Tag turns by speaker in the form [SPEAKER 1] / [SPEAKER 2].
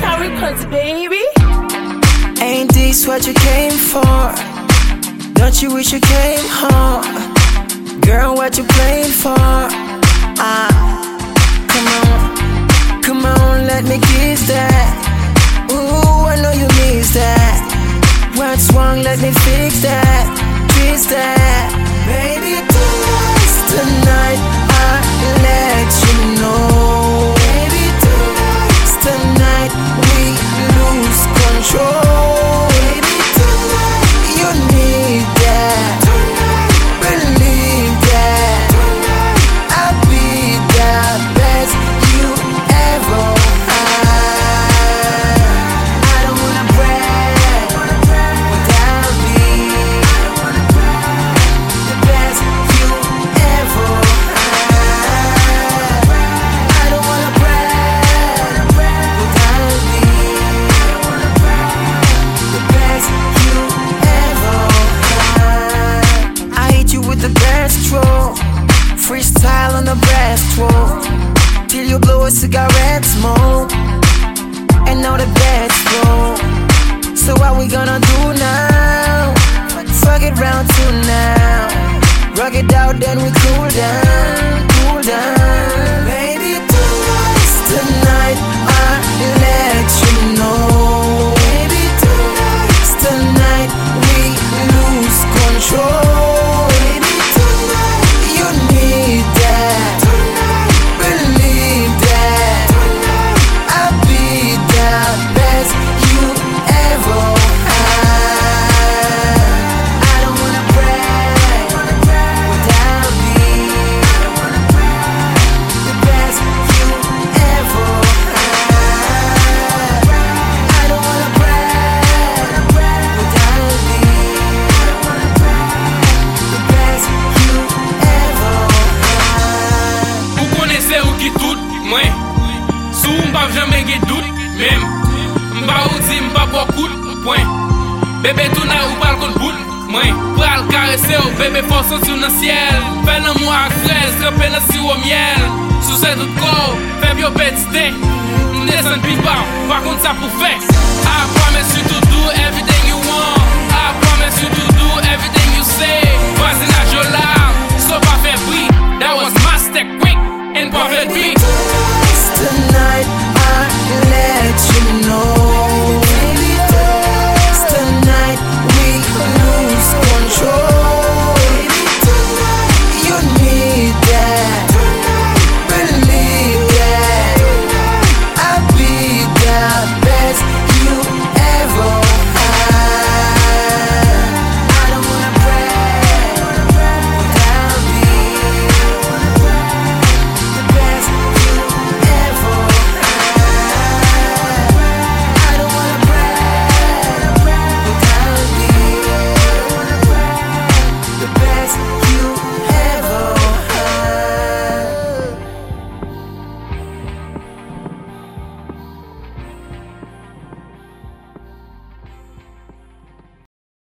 [SPEAKER 1] That's how baby. Ain't this what you came for? Don't you wish you came home? Girl, what you playing for? Ah, come on, come on, let me kiss that. Ooh, I know you miss that. What's wrong? Let me fix that, kiss that. The breaststroke, till you blow a cigarette smoke, and now the best roll. So what we gonna do now? Fuck it round two now. Rock it out, then we cool down, cool down.
[SPEAKER 2] pa jamen ge dout, mem. Mba ou di mba bo kout Pwen, Bebe tou na ou bal kon bout, mwen. Pral karese ou bebe fonson sou nan siel. Fè nan mou ak frez, krepe nan si ou miel. Sou se dout kou, feb yo petite stè Mne san pi bam, pa kont sa pou fè.